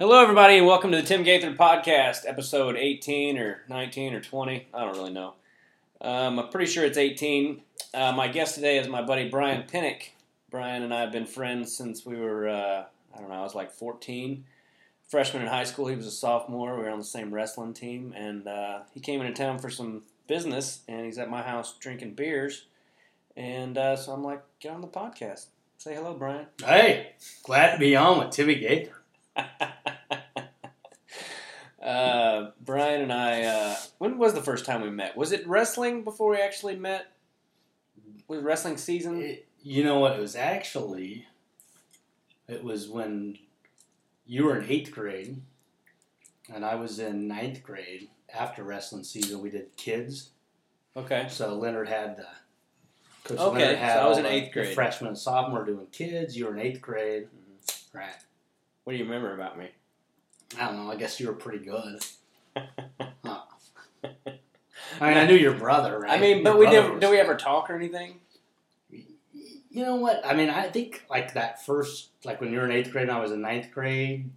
Hello, everybody, and welcome to the Tim Gaither Podcast, episode 18 or 19 or 20. I don't really know. Um, I'm pretty sure it's 18. Uh, my guest today is my buddy Brian Pinnick. Brian and I have been friends since we were, uh, I don't know, I was like 14. Freshman in high school, he was a sophomore. We were on the same wrestling team, and uh, he came into town for some business, and he's at my house drinking beers. And uh, so I'm like, get on the podcast. Say hello, Brian. Hey, glad to be on with Timmy Gaither. Uh, Brian and I. Uh, when was the first time we met? Was it wrestling before we actually met? Was wrestling season? It- you know what? It was actually, it was when you were in eighth grade, and I was in ninth grade. After wrestling season, we did kids. Okay. So Leonard had the. Coach Okay, Leonard had so I was in eighth grade. freshman and sophomore doing kids. You were in eighth grade, Mm-hmm. right? What do you remember about me? I don't know. I guess you were pretty good. Huh. I mean, I knew your brother, right? I mean, Your but we never. Did we ever talk or anything? You know what? I mean, I think like that first, like when you were in eighth grade and I was in ninth grade,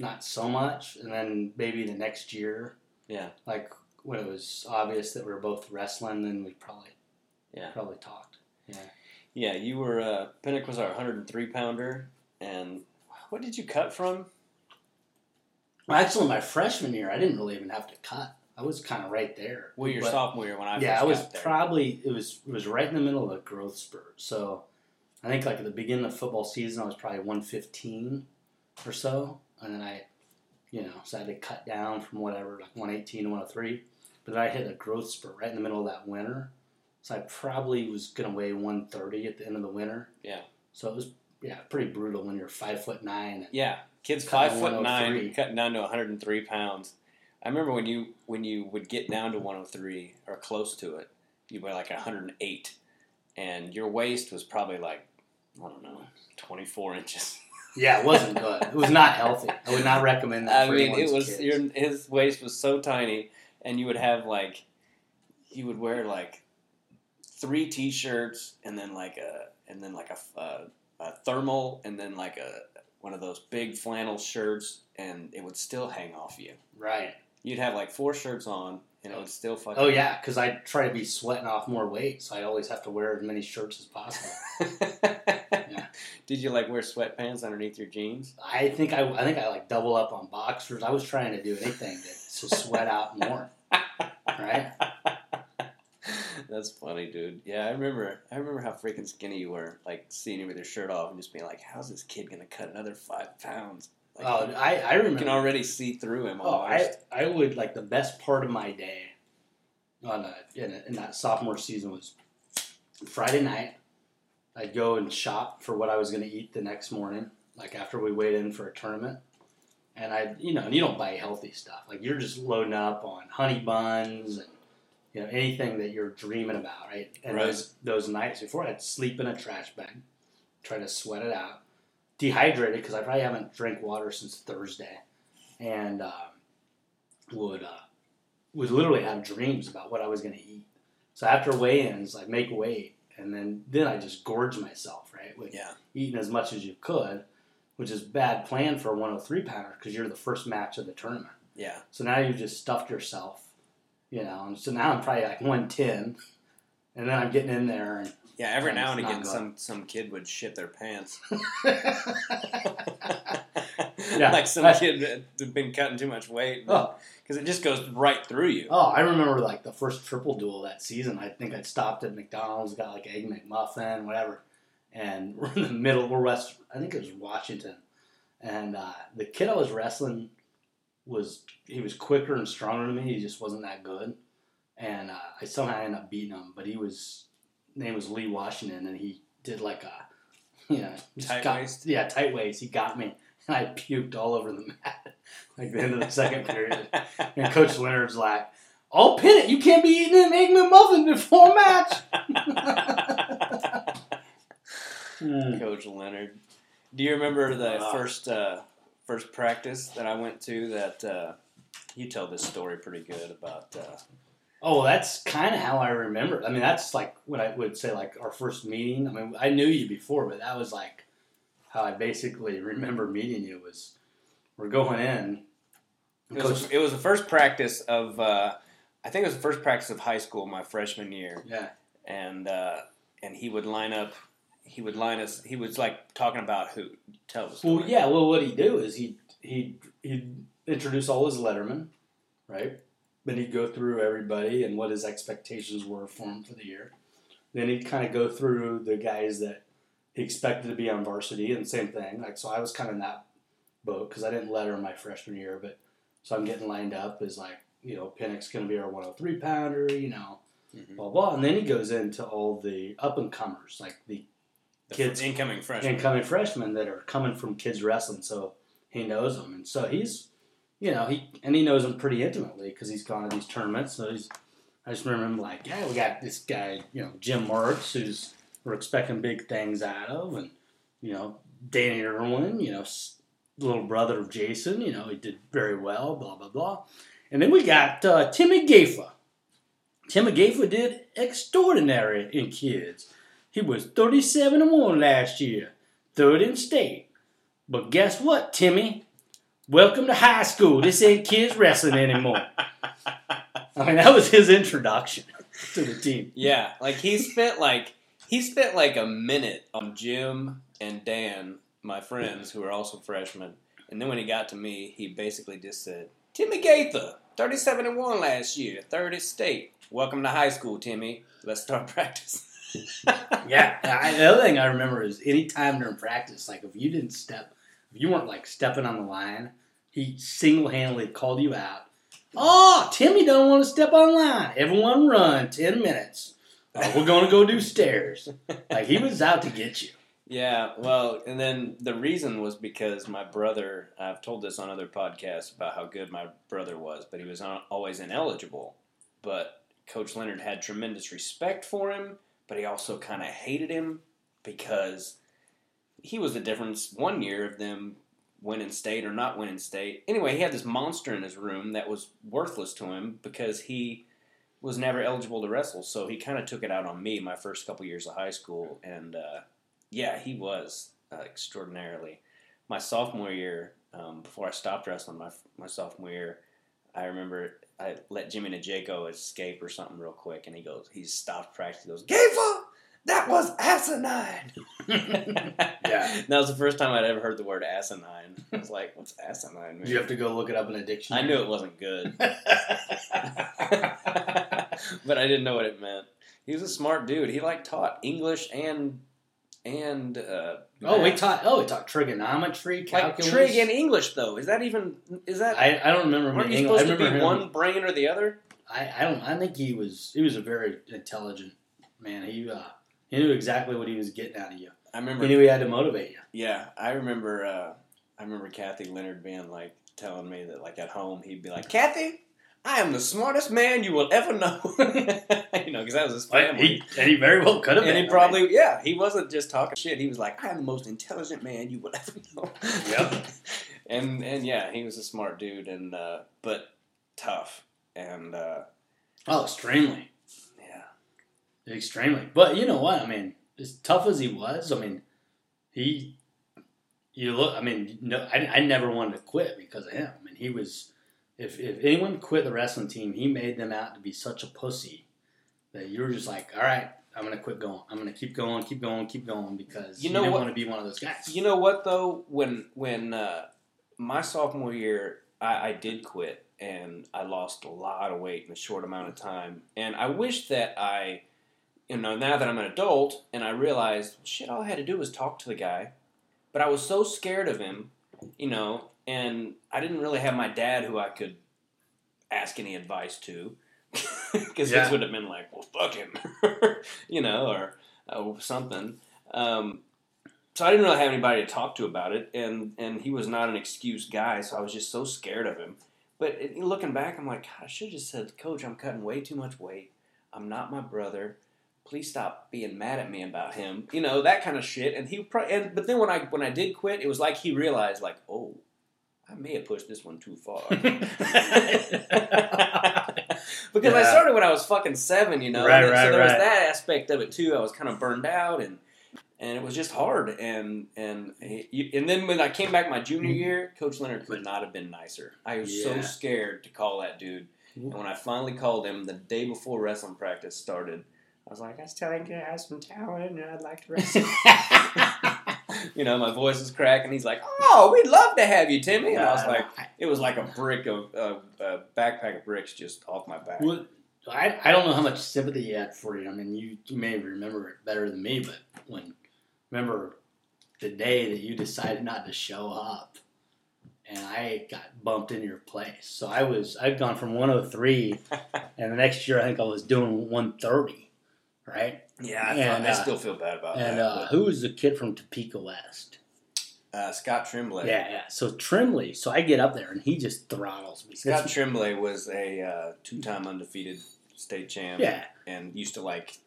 not so much. And then maybe the next year, Yeah. like when it was obvious that we were both wrestling, then we probably, Yeah. probably talked. Yeah. Yeah. You were. Uh, Pinnock was our 103 pounder, and what did you cut from? Well, actually, my freshman year, I didn't really even have to cut. I was kind of right there. Well, your But- sophomore year when I yeah, I was there. probably it was it was right in the middle of the growth spurt. So I think like at the beginning of football season, I was probably one fifteen or so, and then I, you know, so I had to cut down from whatever like one eighteen to one hundred three. But then I hit a growth spurt right in the middle of that winter, so I probably was gonna weigh one thirty at the end of the winter. Yeah. So it was yeah pretty brutal when you're five foot nine. Yeah, kids five foot nine, 103. cutting down to 103 pounds. I remember when you when you would get down to 103 or close to it, you were like 108, and your waist was probably like I don't know 24 inches. yeah, it wasn't good. It was not healthy. I would not recommend that. I for mean, it was your his waist was so tiny, and you would have like you would wear like three t-shirts and then like a and then like a, a, a thermal and then like a one of those big flannel shirts, and it would still hang off you. right. You'd have like four shirts on, and it would still fucking. Oh yeah, because I try to be sweating off more weight, so I always have to wear as many shirts as possible. Did you like wear sweatpants underneath your jeans? I think I, I think I like double up on boxers. I was trying to do anything to, to sweat out more. Right? That's funny, dude. Yeah, I remember. I remember how freaking skinny you were. Like seeing you with your shirt off and just being like, "How's this kid gonna cut another five pounds?" Like, Oh, I, I you remember. can already see through him. oh, I, I would like the best part of my day on a, in, a, in that sophomore season was Friday night. I'd go and shop for what I was going to eat the next morning, like after we weighed in for a tournament. And I, you know, and you don't buy healthy stuff. Like you're just loading up on honey buns and you know anything that you're dreaming about, right? And Right. those those nights before, I'd sleep in a trash bag, try to sweat it out, dehydrated because I probably haven't drank water since Thursday, and um, would uh, would literally have dreams about what I was going to eat. So after weigh-ins, like make weight, and then then I just gorge myself, right? With Yeah. eating as much as you could, which is bad plan for a 103 pounder because you're the first match of the tournament. Yeah. So now you've just stuffed yourself, you know. And so now I'm probably like 110, and then I'm getting in there and Yeah. Every now and again, some some kid would shit their pants. Yeah. like some I- kid had been cutting too much weight Oh. because it just goes right through you. Oh, I remember like the first triple duel that season. I think I stopped at McDonald's, got like egg McMuffin, whatever, and we're in the middle. We're west. I think it was Washington, and uh, the kid I was wrestling was he was quicker and stronger than me. He just wasn't that good, and uh, I somehow ended up beating him. But he was name was Lee Washington, and he did like a you know Tight got- waist? Yeah, tight waist. He got me, and I puked all over the mat. Like the end of the second period. And Coach Leonard's like, "Oh, pin it! You can't be eating an egg McMuffin before a match." Hmm. Coach Leonard. Do you remember the Wow. first uh, first practice that I went to? That uh, you tell this story pretty good about. Uh, Oh, that's kind of how I remember. I mean, that's like what I would say, like our first meeting. I mean, I knew you before, but that was like how I basically remember meeting you was we're going in. It was, it was the first practice of, uh, I think it was the first practice of high school my freshman year, yeah, and uh, and he would line up, he would line us, he was like talking about who tell the story. well, yeah. Well, what he'd do is he he he'd introduce all his lettermen, right? Then he'd go through everybody and what his expectations were for him for the year. Then he'd kind of go through the guys that he expected to be on varsity, and same thing. Like so, I was kind of in that boat because I didn't letter my freshman year, but so I'm getting lined up as like you know Pinnock's going to be our 103 pounder, you know, Mhm. blah blah. And then he goes into all the up and comers, like the The kids incoming freshman. incoming freshmen that are coming from kids wrestling, so he knows them, and so he's, you know, he and he knows them pretty intimately because he's gone to these tournaments. So he's, I just remember him like, yeah, we got this guy, you know, Jim Marks, who's we're expecting big things out of, and you know, Danny Irwin, you know, little brother of Jason, you know, he did very well, blah blah blah, and then we got uh, Timmy Gaither. Timmy Gaither did extraordinary in kids. He was 37 and 1 last year, third in state. But guess what, Timmy? Welcome to high school. This ain't kids wrestling anymore. I mean, that was his introduction to the team. Yeah, like he spent like he spent like a minute on Jim and Dan, my friends who are also freshmen, and then when he got to me, he basically just said, "Timmy Gaither, thirty-seven and one last year, third at state. Welcome to high school, Timmy. Let's start practice." Yeah. I, the other thing I remember is any time during practice, like if you didn't step, if you weren't like stepping on the line, he single handedly called you out. Oh, Timmy don't want to step on line. Everyone run 10 minutes. Uh, we're going to go do stairs. Like he was out to get you. Yeah, well, and then the reason was because my brother, I've told this on other podcasts about how good my brother was, but he was always ineligible. But Coach Leonard had tremendous respect for him, but he also kind of hated him because he was the difference one year of them winning state or not winning state. Anyway, he had this monster in his room that was worthless to him because he was never eligible to wrestle. So he kind of took it out on me my first couple years of high school, and uh, yeah, he was uh, extraordinarily. My sophomore year, um, before I stopped wrestling, my my sophomore year, I remember I let Jimmy Najeko escape or something real quick, and he goes, he stopped practice. He goes, Gaither, that was asinine. Yeah. that was the first time I'd ever heard the word asinine. I was like, what's asinine? Did you have to go look it up in a dictionary? I knew it wasn't good, but I didn't know what it meant. He was a smart dude. He like taught English and and uh, oh, we taught. Oh, we taught trigonometry, like calculus. trig and English though. Is that even is that? I, I don't remember. aren't you supposed to be him- one brain or the other? I, I don't. I think he was. He was a very intelligent man. He uh, he knew exactly what he was getting out of you. I remember He knew he had to motivate you. Yeah, I remember. Uh, I remember Kathy Leonard being like telling me that like at home he'd be like, Kathy. I am the smartest man you will ever know. you know, because that was his family. He, and he very well could have been. and he probably, yeah, he wasn't just talking shit. He was like, "I am the most intelligent man you will ever know." Yep. and and yeah, he was a smart dude, and uh, but tough, and uh, oh, extremely, yeah, extremely. But you know what? I mean, as tough as he was, I mean, he. You look. I mean, no, I, I never wanted to quit because of him. I mean, he was. If if anyone quit the wrestling team, he made them out to be such a pussy that you were just like, all right, I'm gonna quit going. I'm gonna keep going, keep going, keep going because You you, know didn't what? want to be one of those guys. You know what though? When when uh, my sophomore year, I, I did quit, and I lost a lot of weight in a short amount of time. And I wish that I, you know, now that I'm an adult, and I realized, shit, all I had to do was talk to the guy. But I was so scared of him, you know, and I didn't really have my dad who I could ask any advice to. Because Yeah. this would have been like, well, fuck him, you know, or, or something. Um, so I didn't really have anybody to talk to about it, and and he was not an excuse guy, so I was just so scared of him. But it, looking back, I'm like, God, I should have just said, Coach, I'm cutting way too much weight. I'm not my brother. Please stop being mad at me about him. You know that kind of shit. And he, pro- and but then when I when I did quit, it was like he realized, like, oh, I may have pushed this one too far. because I started when I was fucking seven, you know. Right, and right, so there was that aspect of it too. I was kind of burned out, and and it was just hard. And and eh, and then when I came back my junior mm-hmm. year, Coach Leonard could not have been nicer. I was so scared to call that dude, and when I finally called him the day before wrestling practice started, I was like, "I still think you I have some talent, and I'd like to wrestle." you know, my voice is cracking. He's like, "Oh, we'd love to have you, Timmy." And I was like, it was like a brick of uh, a backpack of bricks just off my back. Well, I, I don't know how much sympathy he had for you. I mean, you, you may remember it better than me, but when remember the day that you decided not to show up, and I got bumped in your place. So I was I've gone from 103, and the next year I think I was doing 130, right? Yeah, I, And, I uh, still feel bad about And that. uh, who was the kid from Topeka West? uh, Scott Tremblay. Yeah, yeah. So Tremblay. So I get up there and he just throttles me. Scott That's- Tremblay was a uh, two-time undefeated state champ. yeah, and used to like.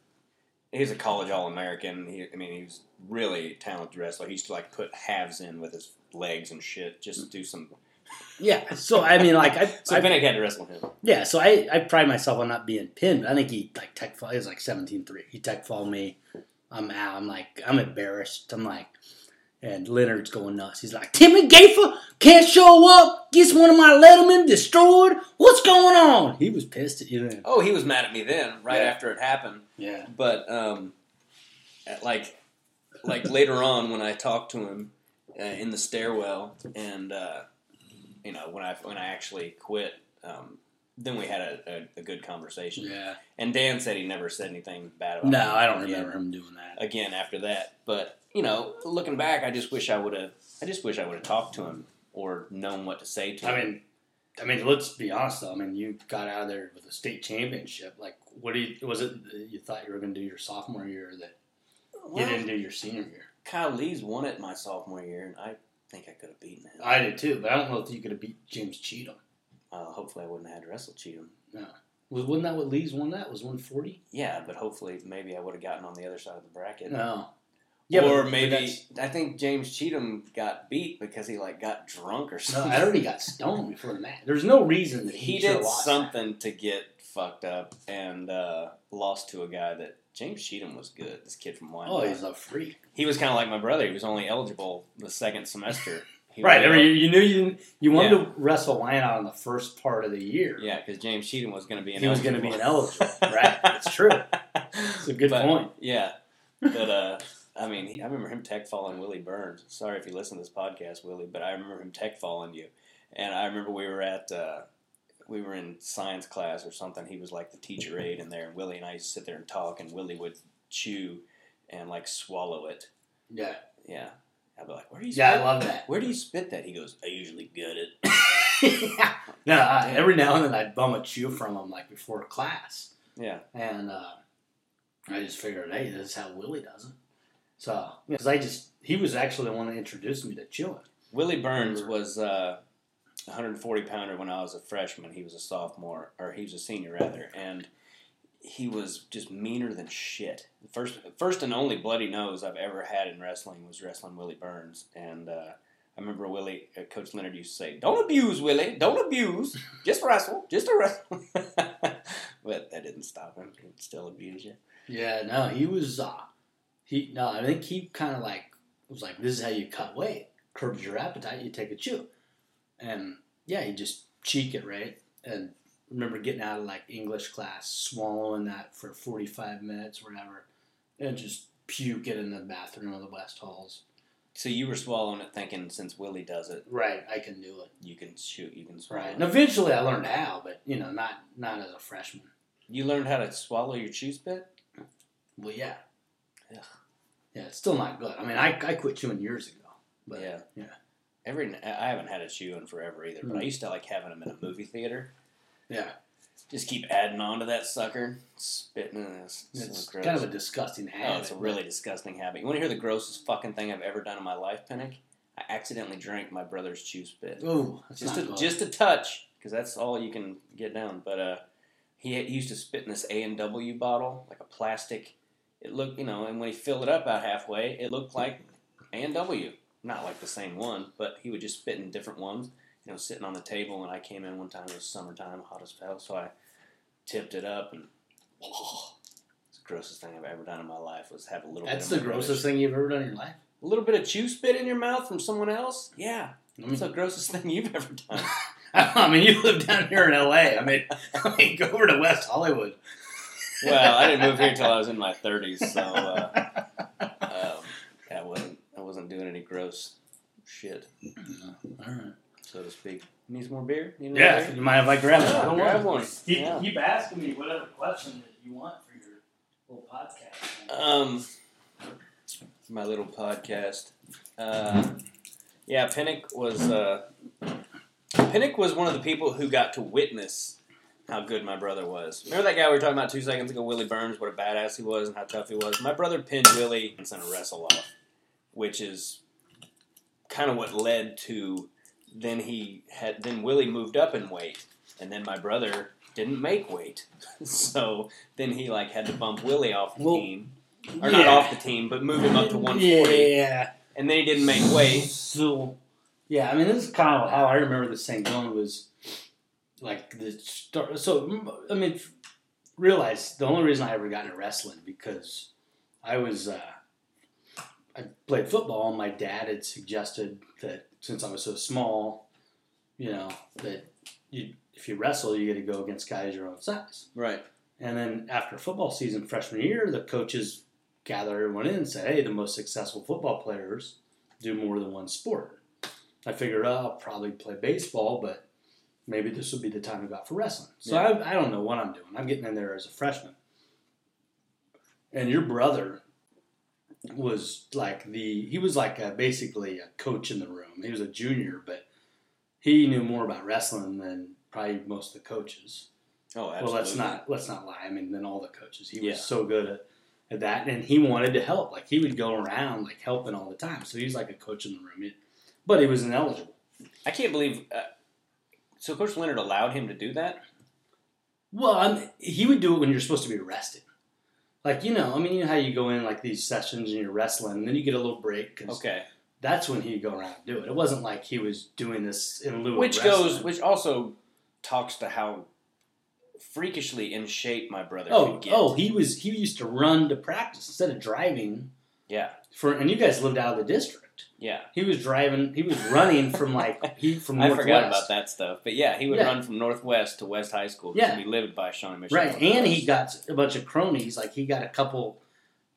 He's a college All-American. He, I mean, he was really talented wrestler. He used to like put halves in with his legs and shit, just to do some. Yeah. So I mean, like I, So I Vinnick had to wrestle him. Yeah, so I, I pride myself on not being pinned, but I think he like tech fall. He was like 17-3. He tech fall me. I'm out. I'm like I'm embarrassed. I'm like, and Leonard's going nuts. He's like, Timmy Gaither can't show up. Gets one of my Letterman destroyed. What's going on? He was pissed at you then. Oh, he was mad at me then, right Yeah. after it happened. Yeah. But um, at, like, like later on when I talked to him uh, in the stairwell, and uh, you know when I when I actually quit, um, then we had a, a, a good conversation. Yeah. And Dan said he never said anything bad about. Me. No, me I don't again- remember him doing that. again after that. But you know, looking back, I just wish I would have. I just wish I would have talked to him or known what to say to him. I mean, I mean, let's be honest though. I mean, you got out of there with a state championship. Like, what do you was it? You thought you were going to do your sophomore year that you didn't do your senior year. Kyle Lee's won it my sophomore year, and I think I could have beaten him. I did too, but I don't know if you could have beat James Cheatham. Uh, hopefully, I wouldn't have had to wrestle Cheatham. Was wasn't that what Lee's won? That was one forty. Yeah, but hopefully, maybe I would have gotten on the other side of the bracket. No. Yeah, or but- maybe but I think James Cheatham got beat because he like got drunk or no, something. I already got stoned before the match. There's no reason that he, he did lost. something to get fucked up and uh, lost to a guy that James Cheatham was good. This kid from. Wyandotte. Oh, he's a freak. He was kind of like my brother. He was only eligible the second semester. Right. I mean, you, you knew you you wanted Yeah. to wrestle Wyandotte in the first part of the year. yeah, because James Cheatham was going to be an He was going to be eligible. ineligible. right. It's true. It's a good But- point. Yeah, but uh, I mean, he- I remember him tech falling Willie Burns. Sorry if you listen to this podcast, Willie, but I remember him tech falling you. And I remember we were at uh, we were in science class or something. He was like the teacher aide in there, and Willie and I used to sit there and talk, and Willie would chew and like swallow it. Yeah. Yeah, I'd be like, "Where do you? Yeah, I love that. Where do you spit that?" He goes, "I usually gut it." no, I, every now and then I'd bum a chew from him like before class. Yeah, And uh, I just figured, hey, this is how Willie does it. So, because I just, he was actually the one that introduced me to chewing. Willie Burns was uh, 140 pounder when I was a freshman. He was a sophomore, or he was a senior rather, and he was just meaner than shit. The first, first and only bloody nose I've ever had in wrestling was wrestling Willie Burns, and uh, I remember Willie, uh, Coach Leonard used to say, "Don't abuse Willie, don't abuse, just wrestle, just a wrestle." but that didn't stop him; he'd still abuse you. Yeah, no, he was, uh, he, no, I think he kind of like, was like, this is how you cut weight. Curbs your appetite, you take a chew. And yeah, you just cheek it, right? And remember getting out of like English class, swallowing that for 45 minutes, whatever, and just puke it in the bathroom of the West Halls. So you were swallowing it, thinking since Willie does it, Right, I can do it. you can shoot, you can swallow. Right. And eventually I learned how, but, you know, not not as a freshman. You learned how to swallow your chew spit. Well, yeah. Ugh. Yeah, it's still not good. I mean, I, I quit chewing years ago. But, yeah, yeah. Every I haven't had a chew in forever either, but I Mm. used to like having them in a movie theater. Yeah. Just keep adding on to that sucker, spitting in this. It's so gross. kind of a disgusting habit. oh, it's a really disgusting habit. You want to hear the grossest fucking thing I've ever done in my life, Pinnick? I accidentally drank my brother's chew spit. Ooh, that's just a, good. just a touch, because that's all you can get down. But uh, he, he used to spit in this A and W bottle, like a plastic. It looked, you know, and when he filled it up about halfway, it looked like A and W. Not like the same one, but he would just spit in different ones. You know, sitting on the table, and I came in one time. It was summertime, hot as hell, so I tipped it up, and it's the grossest thing I've ever done in my life was have a little. That's bit the grossest brother's- thing you've ever done in your life. A little bit of chew spit in your mouth from someone else. Yeah, I that's mean, the grossest thing you've ever done. I mean, you live down here in L.A. I mean, I mean, go over to West Hollywood. well, I didn't move here until I was in my thirties, so uh, um, I wasn't I wasn't doing any gross shit, All right. so to speak. Need some more beer? Need another Yeah, beer? you might have I grab it? Yeah, I don't grab want one. Keep, Yeah. keep asking me whatever question that you want for your little podcast. Um, my little podcast. Uh, yeah, Pinnock was uh, Pinnock was one of the people who got to witness how good my brother was. Remember that guy we were talking about two seconds ago, Willie Burns, what a badass he was and how tough he was. My brother pinned Willie and sent a wrestle off, which is kind of what led to then he had then Willie moved up in weight, and then my brother didn't make weight, so then he like had to bump Willie off the Well, team or not off the team, but move him up to 140, Yeah. and then he didn't make weight. So, yeah, I mean, this is kind of how I remember this thing going was like the start. So, I mean, realize the only reason I ever got into wrestling because I was, uh, I played football and my dad had suggested that since I was so small, you know, that you, if you wrestle, you get to go against guys your own size. Right. And then after football season, freshman year, the coaches gather everyone in and say, "Hey, the most successful football players do more than one sport." I figured oh, I'll probably play baseball, but maybe this would be the time to go out for wrestling. So Yeah. I, I don't know what I'm doing. I'm getting in there as a freshman. And your brother was like the he was like a, basically a coach in the room. He was a junior, but he knew more about wrestling than probably most of the coaches. Oh, absolutely. Well, let's not let's not lie. I mean, than all the coaches, he was so good at, at that, and he wanted to help. Like he would go around like helping all the time. So he's like a coach in the room, He- but he was ineligible. I can't believe. Uh, so Coach Leonard allowed him to do that. Well, I'm, he would do it when you're supposed to be rested. Like you know, I mean, you know how you go in like these sessions and you're wrestling, and then you get a little break because Okay. that's when he'd go around and do it. It wasn't like he was doing this in lieu Which of goes, which also talks to how freakishly in shape my brother Oh, could get. oh, he was he used to run to practice instead of driving yeah, for. And you guys lived out of the district. Yeah. He was driving. He was running from like he from I northwest. forgot about that stuff, but yeah, he would Yeah. run from Northwest to West High School Yeah. we lived by Shawnee Mission. Right, and he got a bunch of cronies. Like he got a couple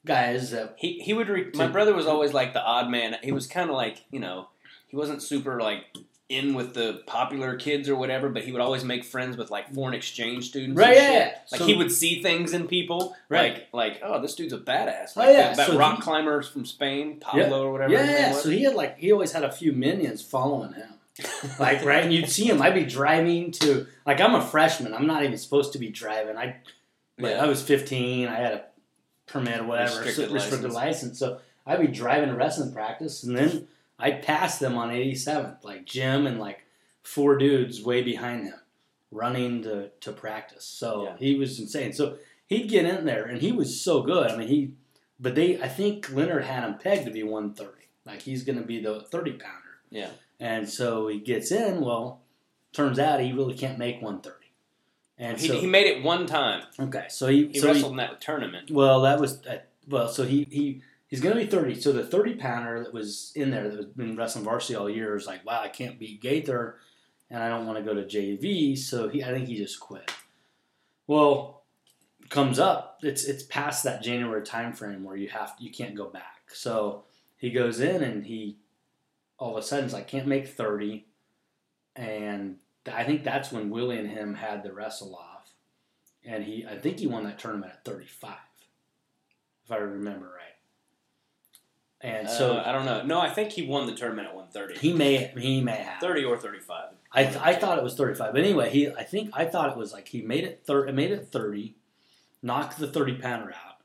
guys that He he would. Re- my brother was always like the odd man. He was kind of like you know, he wasn't super like in with the popular kids or whatever, but he would always make friends with like foreign exchange students. Right, yeah, yeah. Like So- he would see things in people, Right. like like oh this dude's a badass. Oh, yeah, that, so rock he- climber from Spain, Pablo or whatever. yeah, yeah. So he had like he always had a few minions following him. Like right, and you'd see him. I'd be driving to like I'm a freshman. I'm not even supposed to be driving. I but Yeah. I was 15. I had a permit or whatever, Restricted so- restricted license. license. So I'd be driving to wrestling practice, and then I'd pass them on 87th, like Jim and like four dudes way behind him, running to to practice. So Yeah. he was insane. So he'd get in there, and he was so good. I mean, he, but they, I think Leonard had him pegged to be 130. Like he's going to be the 30 pounder. Yeah. And so he gets in. Well, turns out he really can't make 130. And He, so he made it one time. okay, so he, He so wrestled in that tournament. well, that was uh, well. So he he he's going to be thirty. So the thirty pounder that was in there that was been wrestling varsity all year is like, wow, I can't beat Gaither, and I don't want to go to JV. So he, I think he just quit. Well, comes up. It's it's past that January time frame where you have you can't go back. So he goes in and he all of a sudden is like can't make thirty, and I think that's when Willie and him had the wrestle off, and he I think he won that tournament at thirty five, if I remember right. And so uh, I don't know. No, I think he won the tournament at 130. he may he may have 30 or 35. I, I thought it was 35. But anyway, he I think I thought it was like he made it thir- made it 30, knocked the 30 pounder out,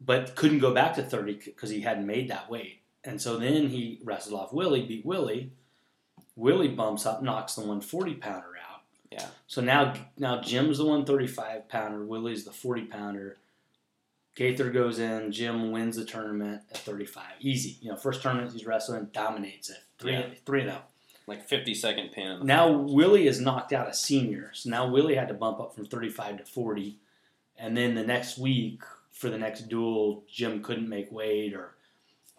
but couldn't go back to 30 because he hadn't made that weight. And so then he wrestled off Willie, beat Willie. Willie bumps up, knocks the 140 pounder out. Yeah. So now now Jim's the 135 pounder, Willie's the 40 pounder. Gaither goes in, Jim wins the tournament at 35. Easy. You know, first tournament he's wrestling, dominates it. Three, Yeah. three and oh. Like 50 second pin. Now finals. Willie is knocked out a senior, so now Willie had to bump up from 35 to 40, and then the next week for the next duel, Jim couldn't make weight or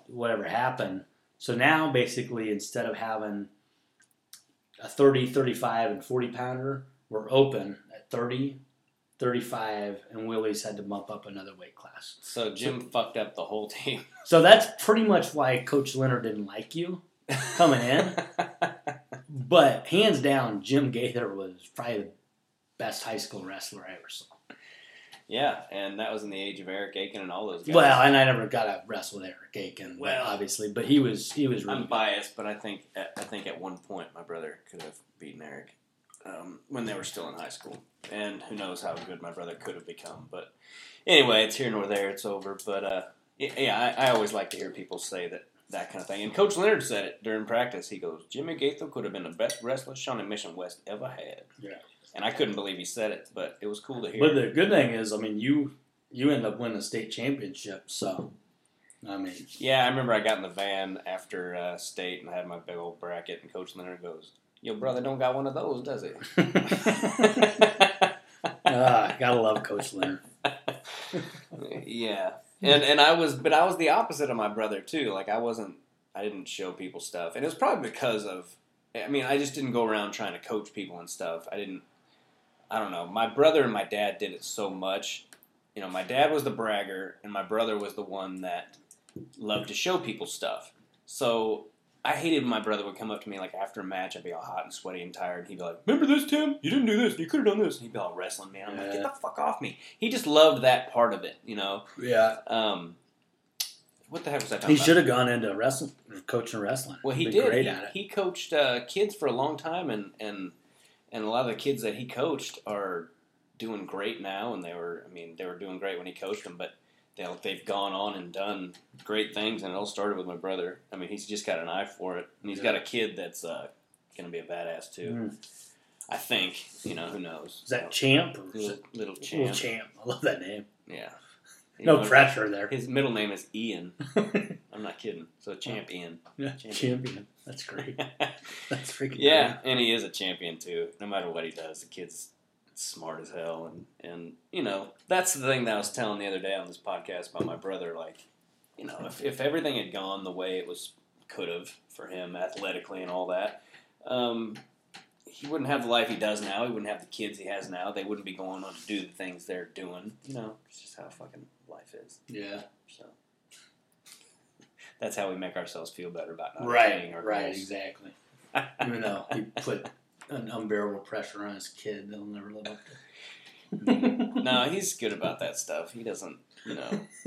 whatever happened. So now basically instead of having a 30, 35, and 40 pounder, we're open at 30, 35, and Willie's had to bump up another weight class. So Jim fucked up the whole team. So that's pretty much why Coach Leonard didn't like you coming in. but hands down, Jim Gaither was probably the best high school wrestler I ever saw. yeah, and that was in the age of Eric Aiken and all those guys. Well, and I never got to wrestle with Eric Aiken, Well- obviously, but he was he was really I'm biased, but I think I think at one point my brother could have beaten Eric um, when they were still in high school, and who knows how good my brother could have become. But anyway, it's here nor there. It's over. But uh, yeah, I, I always like to hear people say that that kind of thing. And Coach Leonard said it during practice. He goes, "Jimmy Gaither could have been the best wrestler Shawnee Mission West ever had." Yeah. And I couldn't believe he said it, but it was cool to hear. But the good thing is, I mean, you you end up winning a state championship, so I mean, Yeah, I remember I got in the van after uh, state and I had my big old bracket, and Coach Leonard goes, "Your brother don't got one of those, does he?" ah, gotta love Coach Leonard. yeah, and and I was, but I was the opposite of my brother too. Like I wasn't, I didn't show people stuff, and it was probably because of. I mean, I just didn't go around trying to coach people and stuff. I didn't. I don't know. My brother and my dad did it so much. You know, my dad was the bragger, and my brother was the one that loved to show people stuff. So I hated when my brother would come up to me like after a match. I'd be all hot and sweaty and tired. And He'd be like, "Remember this, Tim? You didn't do this. You could have done this." And he'd be all wrestling man. I'm like, "Get the fuck off me!" He just loved that part of it, you know. Yeah, Um, what the heck was I talking he about? He should have gone into wrestling, coaching wrestling. Well, he did. Great he, at it. he coached uh, kids for a long time, and and and a lot of the kids that he coached are doing great now. And they were, I mean, they were doing great when he coached them, but they they've gone on and done great things. And it all started with my brother. I mean, he's just got an eye for it, and he's got a kid that's uh, going to be a badass too. Mm. I think. You know, who knows? Is that Champ or is little, it little Little champ? Champ? I love that name. Yeah. You No know, pressure there. His middle name is Ian. I'm not kidding. So champ Ian. Yeah, Champion. champion. That's great. That's freaking Yeah, and he is a champion too. No matter what he does, the kid's smart as hell, and and you know that's the thing that I was telling the other day on this podcast about my brother. Like, you know, if if everything had gone the way it was could have for him athletically and all that, um, he wouldn't have the life he does now. He wouldn't have the kids he has now. They wouldn't be going on to do the things they're doing. You know, it's just how fucking life is. Yeah. So. That's how we make ourselves feel better about not Right. our Right. goals. Exactly. Even though he put an unbearable pressure on his kid, they'll never live up to. No, he's good about that stuff. He doesn't, you know.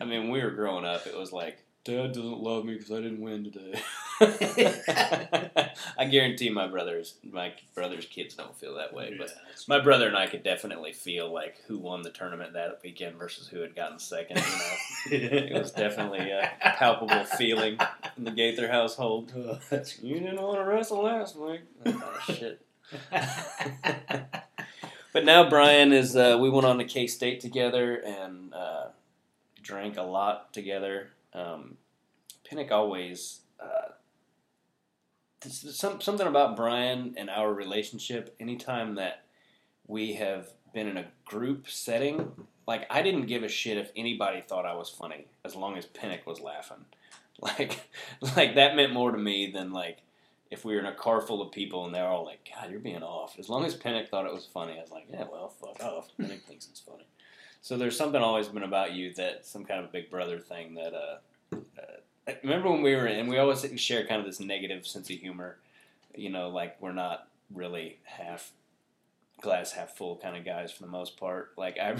I mean, when we were growing up, it was like, Dad doesn't love me because I didn't win today. I guarantee my brothers, my brothers' kids don't feel that way. But my brother and I could definitely feel like who won the tournament that weekend versus who had gotten second. You know, it was definitely a palpable feeling in the Gaither household. Oh, You didn't want to wrestle last week. Oh, shit. But now Brian is. Uh, we went on to K State together and uh, drank a lot together. Um, Pinnock always. Uh, some, something about Brian and our relationship. Anytime that we have been in a group setting, like I didn't give a shit if anybody thought I was funny, as long as Pinnock was laughing. Like, like that meant more to me than like if we were in a car full of people and they're all like, God, you're being off. As long as Pinnock thought it was funny, I was like, yeah, well, fuck off. Pinnock thinks it's funny. So there's something always been about you that some kind of big brother thing that, uh, uh remember when we were in, we always share kind of this negative sense of humor, you know, like we're not really half glass half full kind of guys for the most part. Like I,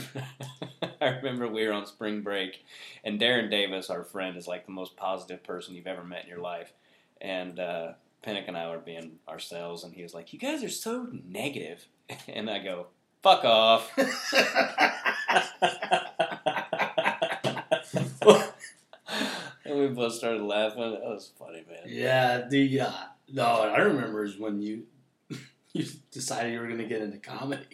I remember we were on spring break, and Darren Davis, our friend, is like the most positive person you've ever met in your life, and uh, Pinnock and I were being ourselves, and he was like, "You guys are so negative," and I go, "Fuck off." and we both started laughing. That was funny, man. yeah. The uh, no, I remember is when you you decided you were going to get into comedy.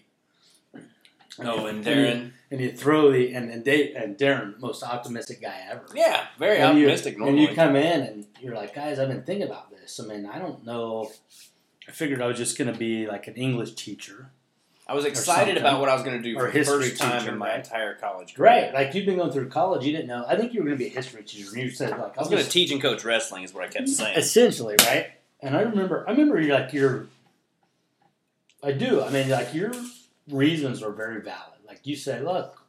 Oh, and you- Darren. and you throw the and and, Dave, and Darren, most optimistic guy ever. Yeah, very And you- optimistic And you come in and you're like, guys, I've been thinking about this. I mean, I don't know. I figured I was just going to be like an English teacher, I was excited about what I was going to do for the first time teacher, in my right? entire college career. Right, like you've been going through college, you didn't know. I think you were going to be a history teacher, and you said like I was going to teach and coach wrestling, is what I kept mm, saying. essentially, right? And I remember, I remember you're like your. I do. I mean, like your reasons are very valid. Like you say, look,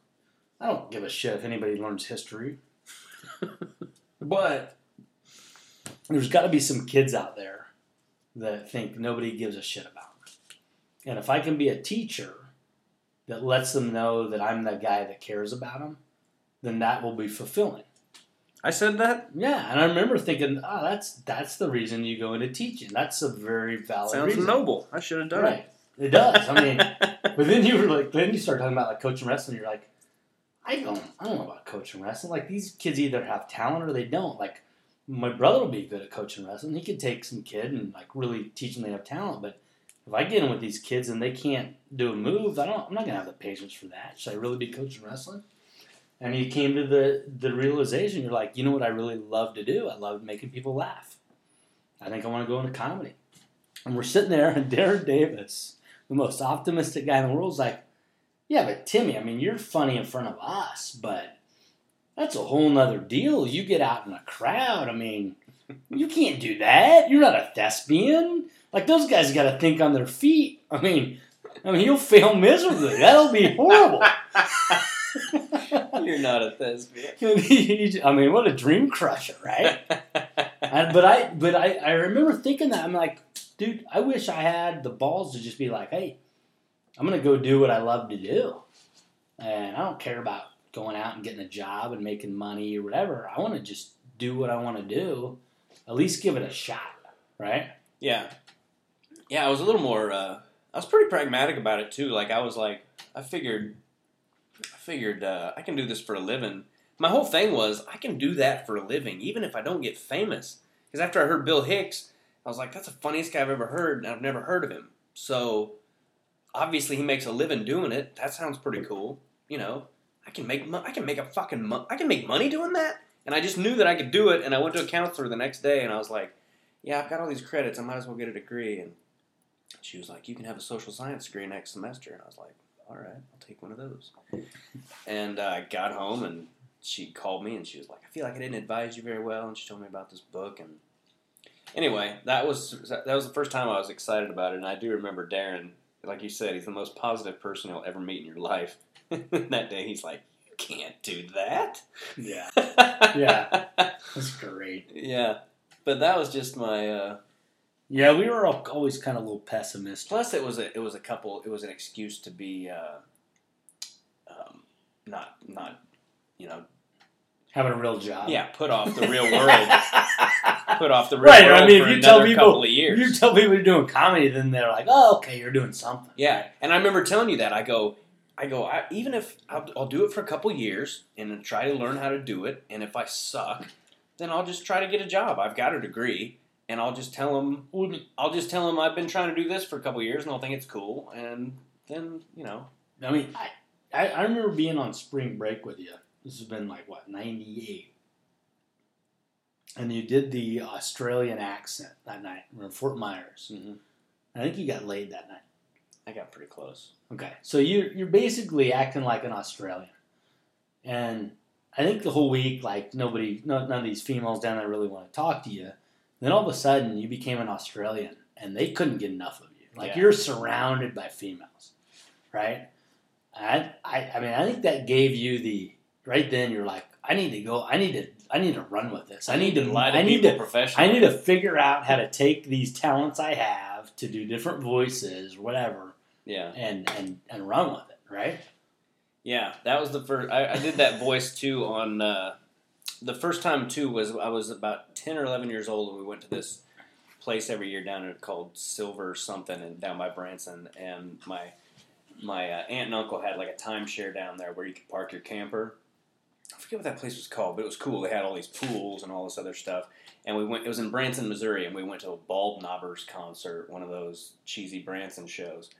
I don't give a shit if anybody learns history, but there's got to be some kids out there that think nobody gives a shit about. And if I can be a teacher that lets them know that I'm the guy that cares about them, then that will be fulfilling. I said that? Yeah, and I remember thinking, oh, that's that's the reason you go into teaching. That's a very valid Sounds reason. noble. I should have done Right. It does. I mean, but then you were like, then you start talking about like coaching wrestling. You're like, I don't, I don't know about coaching wrestling. Like these kids either have talent or they don't. Like my brother will be good at coaching wrestling. He could take some kid and like really teach them they have talent. But if I get in with these kids and they can't do a move, I don't. I'm not gonna have the patience for that. Should I really be coaching wrestling? And you came to the the realization. You're like, you know what I really love to do? I love making people laugh. I think I want to go into comedy. And we're sitting there, and Darren Davis, the most optimistic guy in the world, is like, "Yeah, but Timmy, I mean, you're funny in front of us, but that's a whole nother deal. You get out in a crowd. I mean, you can't do that. You're not a thespian. Like those guys got to think on their feet. I mean, I mean, you'll fail miserably. That'll be horrible." You're not a thespian. I mean, what a dream crusher, right? And, but I, but I, I remember thinking that I'm like, dude, I wish I had the balls to just be like, hey, I'm gonna go do what I love to do, and I don't care about going out and getting a job and making money or whatever. I want to just do what I want to do, at least give it a shot, right? Yeah. Yeah, I was a little more uh I was pretty pragmatic about it too. Like I was like I figured I figured uh, I can do this for a living. My whole thing was I can do that for a living even if I don't get famous. Cuz after I heard Bill Hicks, I was like that's the funniest guy I've ever heard and I've never heard of him. So obviously he makes a living doing it. That sounds pretty cool, you know. I can make mo- I can make a fucking mo- I can make money doing that. And I just knew that I could do it and I went to a counselor the next day and I was like yeah, I've got all these credits. I might as well get a degree. And she was like, you can have a social science degree next semester. And I was like, all right, I'll take one of those. And uh, I got home and she called me and she was like, I feel like I didn't advise you very well. And she told me about this book. And anyway, that was that was the first time I was excited about it. And I do remember Darren, like you said, he's the most positive person you'll ever meet in your life. that day, he's like, you can't do that. Yeah, Yeah. that's great. Yeah. But that was just my. Uh, Yeah, we were all, always kind of a little pessimistic. Plus, it was a it was a couple. It was an excuse to be uh, um, not not you know Having a real job. yeah put off the real world. put off the real Right, world I mean, for if you tell people- couple of If years. you tell people you're doing comedy, then they're like, "Oh, okay, you're doing something." yeah, and I remember telling you that. I go, I go. I, even if I'll, I'll do it for a couple years and then try to learn how to do it, and if I suck, then I'll just try to get a job. I've got a degree, and I'll just tell them. I'll just tell them I've been trying to do this for a couple of years, and they'll think it's cool, and then you know. I mean, I, I, I remember being on spring break with you. This has been like what '98, and you did the Australian accent that night. We were in Fort Myers. mhm. I think you got laid that night. I got pretty close. Okay, so you you're basically acting like an Australian, and I think the whole week, like nobody, no, none of these females down there really want to talk to you. Then all of a sudden, you became an Australian, and they couldn't get enough of you. Like Yeah. you're surrounded by females, right? I, I, I mean, I think that gave you the right then. You're like, I need to go. I need to. I need to run with this. I need to. lie to I need to. professionally. I need to figure out how to take these talents I have to do different voices, whatever, Yeah, and and and run with it, right? yeah. That was the first. I, I did that voice too on uh, the first time too was I was about ten or eleven years old and we went to this place every year down called Silver something and down by Branson and my my uh, aunt and uncle had like a timeshare down there where you could park your camper. I forget what that place was called, but it was cool. They had all these pools and all this other stuff. And we went. It was in Branson, Missouri, and we went to a Bald Knobbers concert, one of those cheesy Branson shows.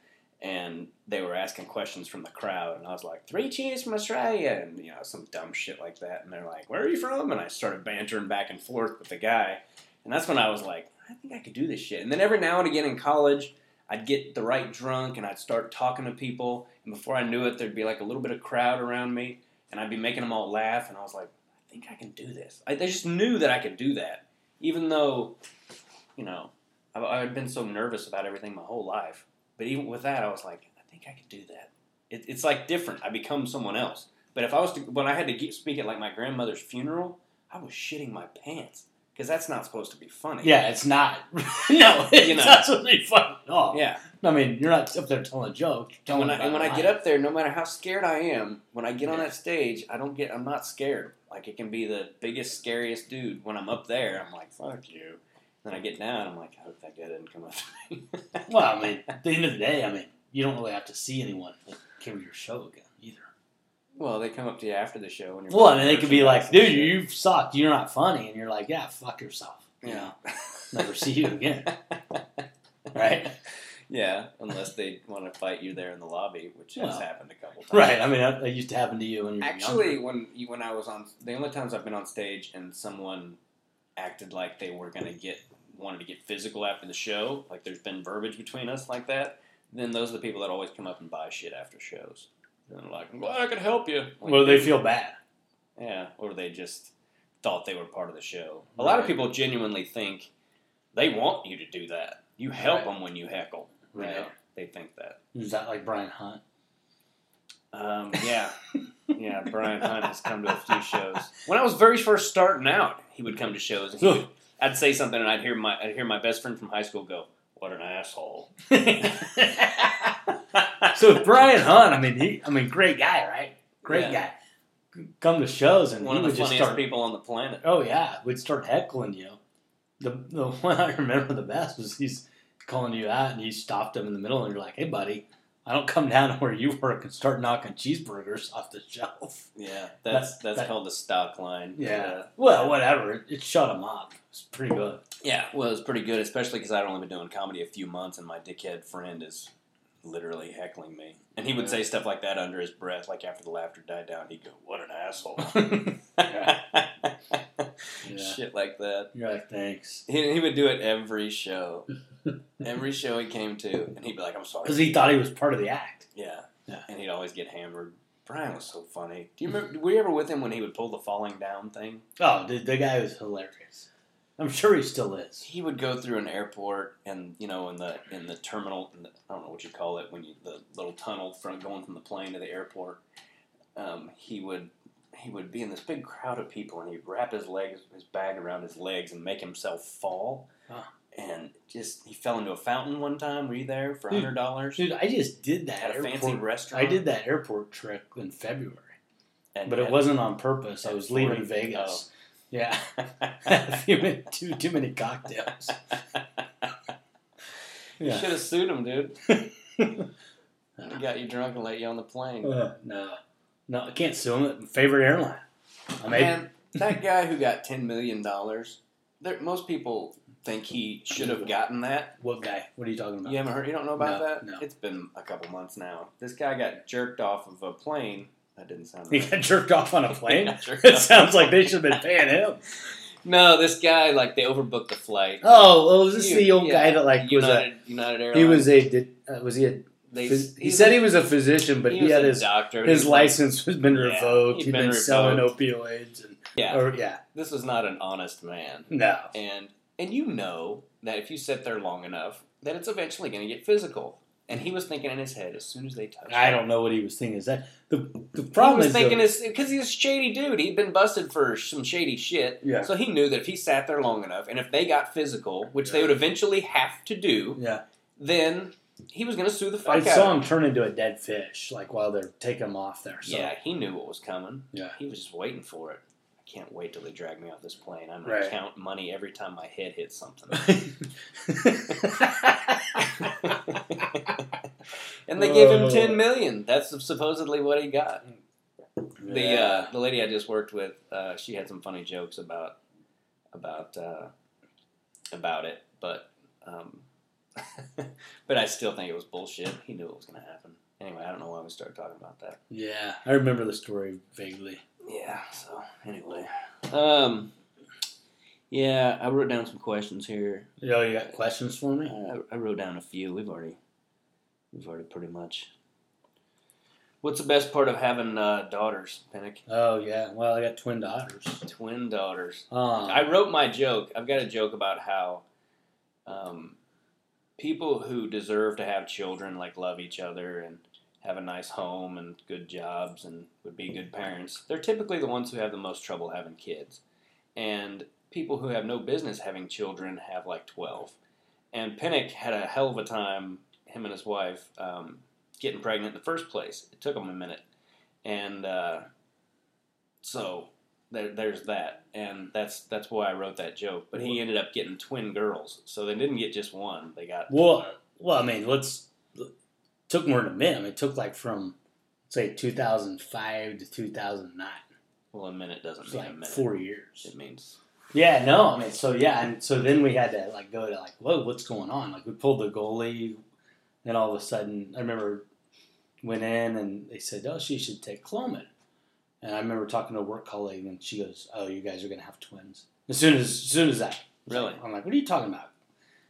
And they were asking questions from the crowd, and I was like, three cheers from Australia, and you know some dumb shit like that. And they're like, "Where are you from?" And I started bantering back and forth with the guy, and that's when I was like, "I think I could do this shit." And then every now and again in college, I'd get the right drunk and I'd start talking to people, and before I knew it, there'd be like a little bit of crowd around me, and I'd be making them all laugh, and I was like, I think I can do this. I, they just knew that I could do that, even though, you know, I, I had been so nervous about everything my whole life. But even with that, I was like, I think I could do that. It, it's like different. I become someone else. But if I was to, when I had to get, speak at like my grandmother's funeral, I was shitting my pants because that's not supposed to be funny. Yeah, it's not. no, it's You know. not supposed to be fun at all. Yeah. I mean, you're not up there telling a joke. And when I, and when I get up there, no matter how scared I am, when I get on that stage, I don't get. I'm not scared. Like it can be the biggest, scariest dude. When I'm up there, I'm like, "Fuck you." Then I get down. I'm like, "I hope that guy didn't come up to me." Well, I mean, at the end of the day, I mean, you don't really have to see anyone like, carry your show again either. well, they come up to you after the show, and you're Well, I mean, they could be like, dude, you sucked. You're not funny. And you're like, yeah, fuck yourself. You Yeah. know, never see you again. Right? Yeah, unless they want to fight you there in the lobby, which has Well, happened a couple times. Right. I mean, that, that used to happen to you when you were Actually, younger. when you- when I was on, the only times I've been on stage and someone acted like they were gonna get wanted to get physical after the show, like there's been verbiage between us like that. Then those are the people that always come up and buy shit after shows. And they're like, "I'm glad I could help you." Like, Well, they feel bad. yeah, or they just thought they were part of the show. A lot of people genuinely think they want you to do that. You help Right. them when you heckle. You Right. know, they think that. Is that like Brian Hunt? Um, yeah, yeah. Brian Hunt has come to a few shows. When I was very first starting out, he would come to shows. And he would, I'd say something, and I'd hear my I'd hear my best friend from high school go, "What an asshole." so with Brian Hunt, I mean, he, I mean, great guy, right? Great Yeah. guy. Come to shows and one he of the funniest start. people on the planet. Oh yeah, would start heckling you. The the one I remember the best was he's calling you out and you stopped him in the middle and you're like, "Hey, buddy, I don't come down to where you work and start knocking cheeseburgers off the shelf." Yeah, that's That- that's that- called the stock line. Yeah. Well, whatever. It, it shut him up. It's pretty good. Yeah, well, it was pretty good, especially because I'd only been doing comedy a few months, and my dickhead friend is literally heckling me. And he would Yeah. say stuff like that under his breath, like after the laughter died down, he'd go, "What an asshole!" Yeah. Yeah. Shit like that. You're like, thanks. He, he would do it every show, every show he came to, and he'd be like, "I'm sorry." Because he thought he was part of the act. yeah, Yeah. and he'd always get hammered. Brian was so funny. Do you remember? Were you ever with him when he would pull the falling down thing? Oh, the, the guy was hilarious. I'm sure he still is. he would go through an airport and you know in the in the terminal in the, I don't know what you call it when you the little tunnel from going from the plane to the airport um, he would he would be in this big crowd of people and he'd wrap his legs his bag around his legs and make himself fall just he fell into a fountain one time were you there for hundred dollars Dude, I just did that at a airport. fancy restaurant I did that airport trick in February, and but it wasn't on purpose. I was leaving 40 Vegas. Yeah, a too too many cocktails. you Yeah. should have sued him dude he Uh, got you drunk and let you on the plane no, no, I can't sue him. Favorite airline. I made Man, that guy who got ten million dollars, most people think he should have gotten that. what guy? What are you talking about? You haven't heard? You don't know about No, that? no. It's been a couple months now. This guy got jerked off of a plane. That didn't sound He right. got jerked off on a He plane. got jerked it off. sounds like they should have been paying him. No, this guy like they overbooked the flight. Oh, well, was this the old yeah, guy that like was a? United United Airlines. He was a. Did, uh, was he a? They, phys- he said he was a physician, but he, was had a his doctor. his He's like- license has been Yeah, revoked. he'd He'd been been, selling opioids and Yeah, or yeah, this was not an honest man. no, and and you know that if you sit there long enough, that it's eventually going to get physical. And he was thinking in his head as soon as they touched. I him, don't know what he was thinking. Is that the the He problem? was is thinking though- because he's a shady dude. He'd been busted for some shady shit. Yeah. So he knew that if he sat there long enough, and if they got physical, which they would eventually have to do, yeah, then he was going to sue the fuck I saw of him turn into a dead fish, like while they're taking him off there. So. Yeah, he knew what was coming. Yeah. He was just waiting for it. Can't wait till they drag me off this plane. I'm going Right. count money every time my head hits something. and they gave him Oh. ten million. That's supposedly what he got. The uh, the lady I just worked with, uh, she had some funny jokes about about uh, about it, but um, but I still think it was bullshit. He knew it was going to happen. Anyway, I don't know why we started talking about that. yeah, I remember the story vaguely. Yeah. So anyway, um, Yeah, I wrote down some questions here. Yo, you got questions for me? I, I wrote down a few. We've already, we've already pretty much. What's the best part of having uh, daughters, Pinnock? Oh yeah. Well, I got twin daughters. Twin daughters. Um, I wrote my joke. I've got a joke about how um, people who deserve to have children like love each other and have a nice home and good jobs and would be good parents. They're typically the ones who have the most trouble having kids. And people who have no business having children have like 12. And Pinnock had a hell of a time, him and his wife, um, getting pregnant in the first place. It took him a minute. And uh, so there, there's that, and that's that's why I wrote that joke. But he ended up getting twin girls, so they didn't get just one; they got well, well, I mean, let's took more than a minute. I mean, it took like from say 2005 to 2009. well, a minute doesn't It's mean a like minute. four years. It means Yeah, no, I mean, so yeah, and so then we had to like go to like, whoa, what's going on? Like we pulled the goalie, and all of a sudden, I remember went in and they said, oh, she should take Clomid, and I remember talking to a work colleague and she goes, oh, you guys are gonna have twins as soon as, as soon as that. really. I'm like, what are you talking about?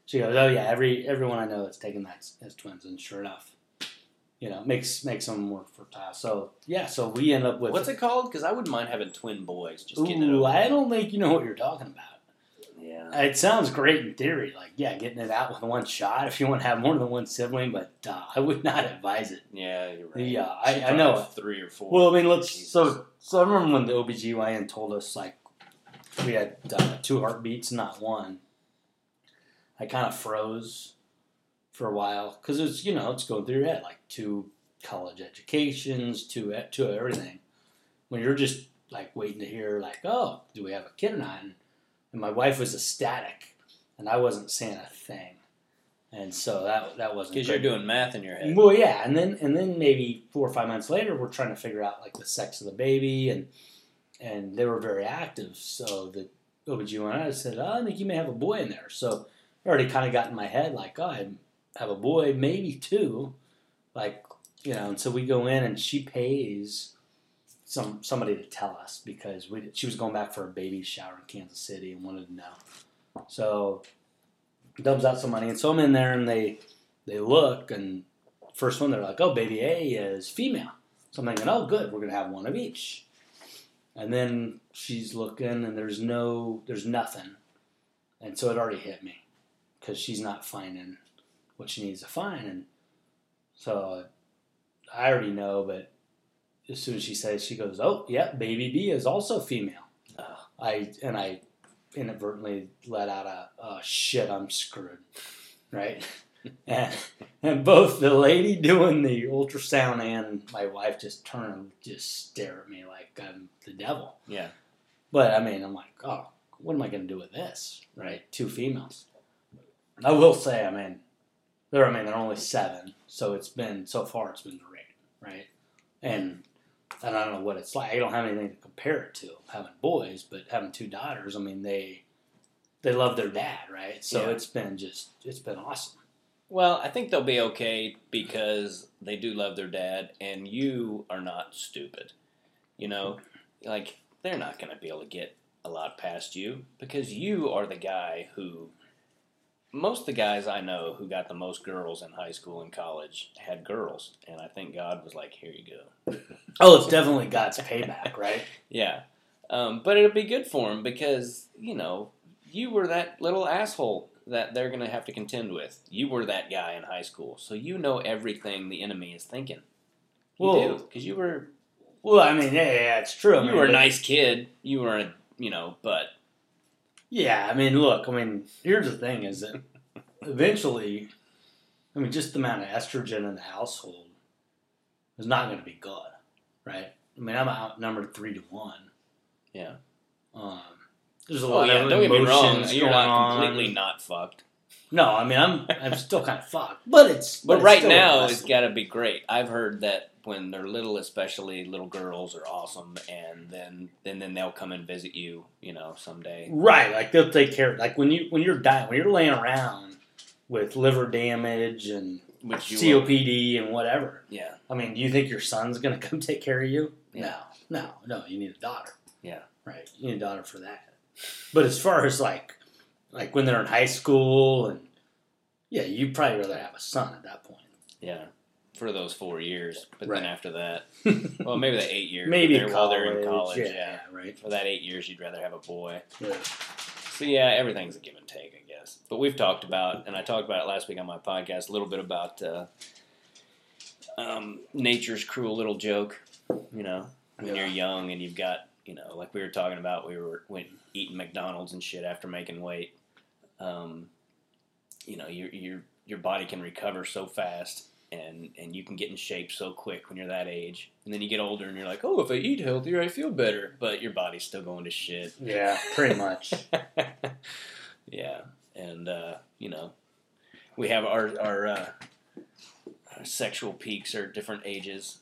She goes, oh yeah, every everyone I know that's taken that as twins, and sure enough, you know, makes makes them more fertile. So yeah, so we end up with What's it called? Because I wouldn't mind having twin boys. Just getting it Ooh, over. I don't think you know what you're talking about. Yeah. It sounds great in theory, like yeah, getting it out with one shot if you want to have more than one sibling, but uh, I would not advise it. Yeah, you're right. Yeah, I- I know Three or four. Well, I mean, let's Jesus. so so. I remember when the OBGYN told us like we had uh, two heartbeats, not one. I kind of froze for a while because it's you know it's going through your head like two college educations, two two everything. When you're just like waiting to hear like, oh, do we have a kid or not? And, and my wife was ecstatic, and I wasn't saying a thing, and so that that wasn't Because you're doing math in your head. Well, yeah, and then and then maybe four or five months later, we're trying to figure out like the sex of the baby, and and they were very active. So the oh, OBGYN I said, oh, I think you may have a boy in there. So I already kind of got in my head like, oh, I have a boy, maybe two, like you know. And so we go in, and she pays some somebody to tell us because we she was going back for a baby shower in Kansas City and wanted to know. So dubs out some money, and so I'm in there, and they they look and first one they're like, oh, baby A is female. So I'm thinking, oh, good, we're gonna have one of each. And then she's looking, and there's no, there's nothing, and so it already hit me because she's not finding what she needs to find, and so I already know. But as soon as she says, she goes, oh, yep, baby B is also female. Oh. I and I inadvertently let out a oh, shit, I'm screwed, right? and, and both the lady doing the ultrasound and my wife just turn and just stare at me like I'm the devil. Yeah. But I mean, I'm like, oh, what am I going to do with this? Right, two females. I will say, I mean, there. I mean, they're only seven, so it's been so far. It's been great, right? And and I don't know what it's like. I don't have anything to compare it to having boys, but having two daughters. I mean, they they love their dad, right? So Yeah. it's been just it's been awesome. Well, I think they'll be okay because they do love their dad, and you are not stupid. You know, like they're not going to be able to get a lot past you because you are the guy who. Most of the guys I know who got the most girls in high school and college had girls, and I think God was like, "Here you go." Oh, it's definitely God's payback, right? Yeah, um, but it'll be good for him because you know you were that little asshole that they're going to have to contend with. You were that guy in high school, so you know everything the enemy is thinking. You Well- because you were Well, I mean, yeah, yeah, it's true. I you mean, were a nice kid. You were a you know, but Yeah, I mean, look, I mean, here's the thing: is that eventually, I mean, just the amount of estrogen in the household is not going to be good, right? I mean, I'm outnumbered three to one. Yeah. Um, there's a oh lot yeah, of don't get me wrong. emotions You're going not on. completely not fucked. No, I mean, I'm I'm still kind of fucked, but it's But it's right now, it's got to be great. I've heard that when they're little, especially little girls, are awesome, and then then then they'll come and visit you. You know, someday. Right, like they'll take care. Like when you when you're dying, when you're laying around with liver damage and Which you will- COPD and whatever. Yeah. I mean, do you think your son's gonna come take care of you? Yeah. No, no, no. You need a daughter. Yeah. Right. You need a daughter for that. But as far as like, like when they're in high school and yeah, you'd probably rather have a son at that point. Yeah, for those four years, but Right. then after that, well, maybe the eight years. Maybe they're, while they're in college. Yeah, Yeah. right. for that eight years, you'd rather have a boy. Yeah. So yeah, everything's a give and take, I guess. But we've talked about, and I talked about it last week on my podcast, a little bit about uh, um, nature's cruel little joke. You know, when Yeah. you're young and you've got, you know, like we were talking about, we were went eating McDonald's and shit after making weight. Um, you know, your your your body can recover so fast. And, and you can get in shape so quick when you're that age, and then you get older and you're like, oh, if I eat healthier, I feel better. But your body's still going to shit. Yeah, pretty much. yeah, and uh, you know, we have our our, uh, our sexual peaks are different ages.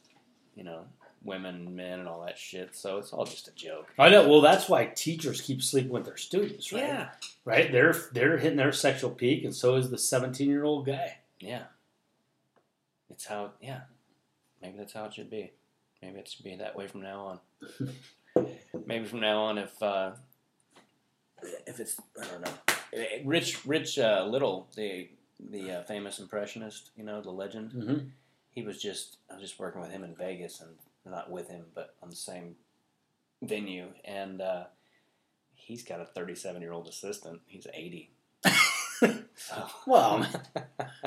You know, women, men, and all that shit. So it's all just a joke. I know. Well, that's why teachers keep sleeping with their students, right? Yeah, Right. They're they're hitting their sexual peak, and so is the seventeen year old guy. yeah. It's how. Yeah, maybe that's how it should be. Maybe it should be that way from now on. maybe from now on, if uh, if it's I don't know, Eh, Rich Rich uh, Little, the the uh, famous impressionist, you know, the legend. Mm-hmm. he was just I was just working with him in Vegas and not with him but on the same venue and uh, he's got a 37 year old assistant he's 80 so Well,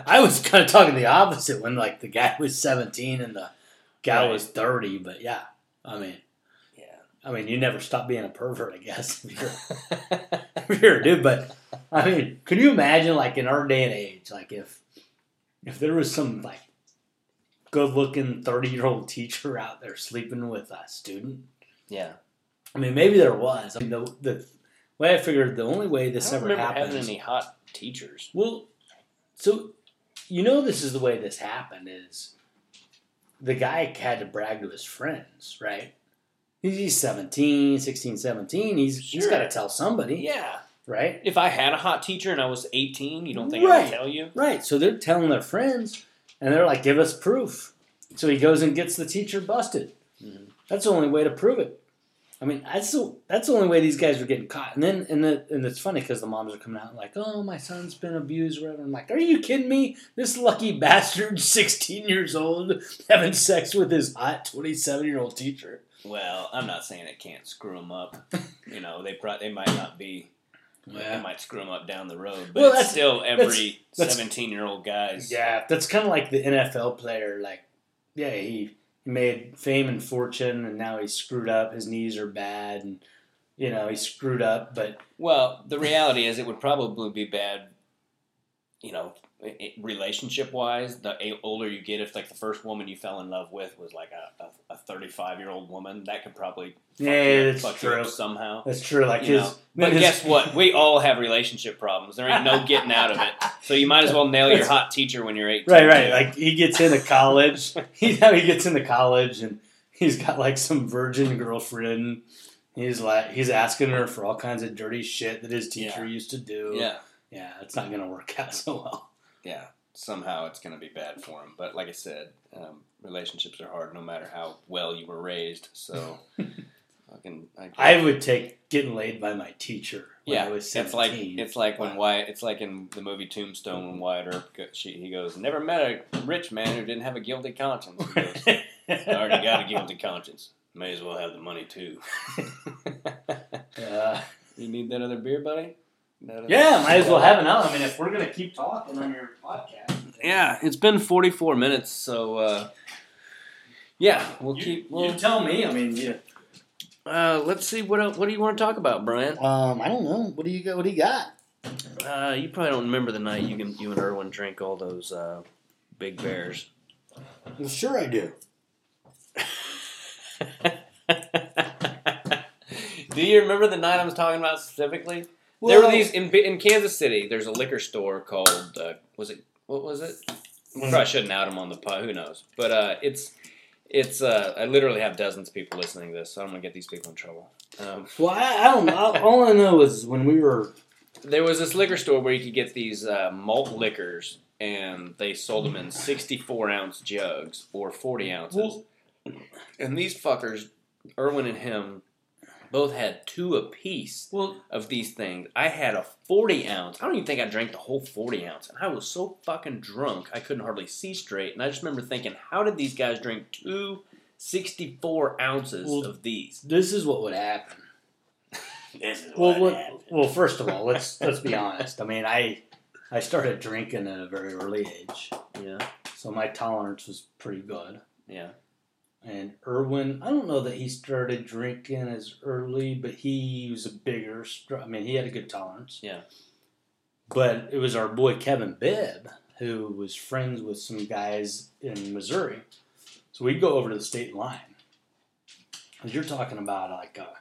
I was kind of talking the opposite when like the guy was seventeen and the gal Right. was thirty. But yeah, I mean, yeah I mean, you never stop being a pervert, I guess. If you're, if you're a dude, but I mean, can you imagine like in our day and age, like if if there was some like good looking thirty year old teacher out there sleeping with a student? yeah I mean, maybe there was. I mean, the, the way I figured the only way this ever happened. having any hot teachers Well, so you know this is the way this happened is the guy had to brag to his friends, right? He's he's 17, 16, 17. He's he's got to tell somebody, yeah right? if I had a hot teacher and I was 18 you don't think I Right. would tell you Right. So they're telling their friends, and they're like, "Give us proof." So he goes and gets the teacher busted. Mhm. That's the only way to prove it. I mean, that's the that's the only way these guys are getting caught. And then and the, and it's funny because the moms are coming out like, "Oh, my son's been abused." Or whatever. I'm like, "Are you kidding me? This lucky bastard, 16 years old, having sex with his hot 27 year old teacher." well I'm not saying it can't screw them up you know they pro- they might not be It might screw them up down the road, but Well, that's- still every seventeen-year-old guy's. Yeah, that's kind of like the NFL player. Like, yeah, he made fame and fortune, and now he's screwed up. His knees are bad, and you know he's screwed up. But Well, the reality is, it would probably be bad. You know, relationship-wise, the older you get, if like the first woman you fell in love with was like a a, a thirty-five-year-old woman, that could probably fuck Yeah, you, that's you true. up somehow. that's true. Like You his, know, But his- guess what? We all have relationship problems. There ain't no getting out of it. So you might as well nail your hot teacher when you're eighteen. Right, right. Like he gets into college. he how he gets into college, and he's got like some virgin girlfriend. He's like he's asking her for all kinds of dirty shit that his teacher Yeah. used to do. yeah. yeah, it's not gonna work out so well. Yeah, somehow it's going to be bad for him. But like I said, um, relationships are hard no matter how well you were raised. So I can. I, can, I would take getting laid by my teacher. When yeah, I was 17. it's 17. like it's like when Wyatt. It's like in the movie Tombstone when Wyatt Earp. She, he goes, "Never met a rich man who didn't have a guilty conscience." He goes, I already got a guilty conscience. May as well have the money too. Uh, you need that other beer, buddy? That other- yeah, might as well have another. I mean, if we're gonna keep talking on your podcast, Yeah, it's been 44 minutes, so uh, yeah, we'll you, keep. We'll, you tell me. I mean, yeah. uh, let's see what else, what do you want to talk about, Brian? Um, I don't know. What do you got? What do you got? Uh, you probably don't remember the night you can, you and Irwin drank all those uh, big bears. Well, sure I do. do you remember the night I was talking about specifically? There were these in in Kansas City. There's a liquor store called uh, was it what was it? Probably shouldn't out them on the pod. Who knows? But uh, it's it's. Uh, I literally have dozens of people listening to this, so I'm gonna get these people in trouble. Um, Well, I, I don't know. All I know is when we were there was this liquor store where you could get these uh, malt liquors, and they sold them in 64 ounce jugs or 40 ounces. Well- and these fuckers, Irwin and him, both had two apiece Well, of these things. I had a 40 ounce. I don't even think I drank the whole 40 ounce. And I was so fucking drunk, I couldn't hardly see straight. And I just remember thinking, how did these guys drink two 64 ounces Well, of these? this is what would happen. This is Well, what, well, first of all, let's let's be honest. I mean, I I started drinking at a very early age, Yeah, so my tolerance was pretty good. yeah. And Irwin, I don't know that he started drinking as early, but he was a bigger. I mean, he had a good tolerance. Yeah. But it was our boy Kevin Bibb who was friends with some guys in Missouri, so we'd go over to the state line. 'Cause you're talking about like a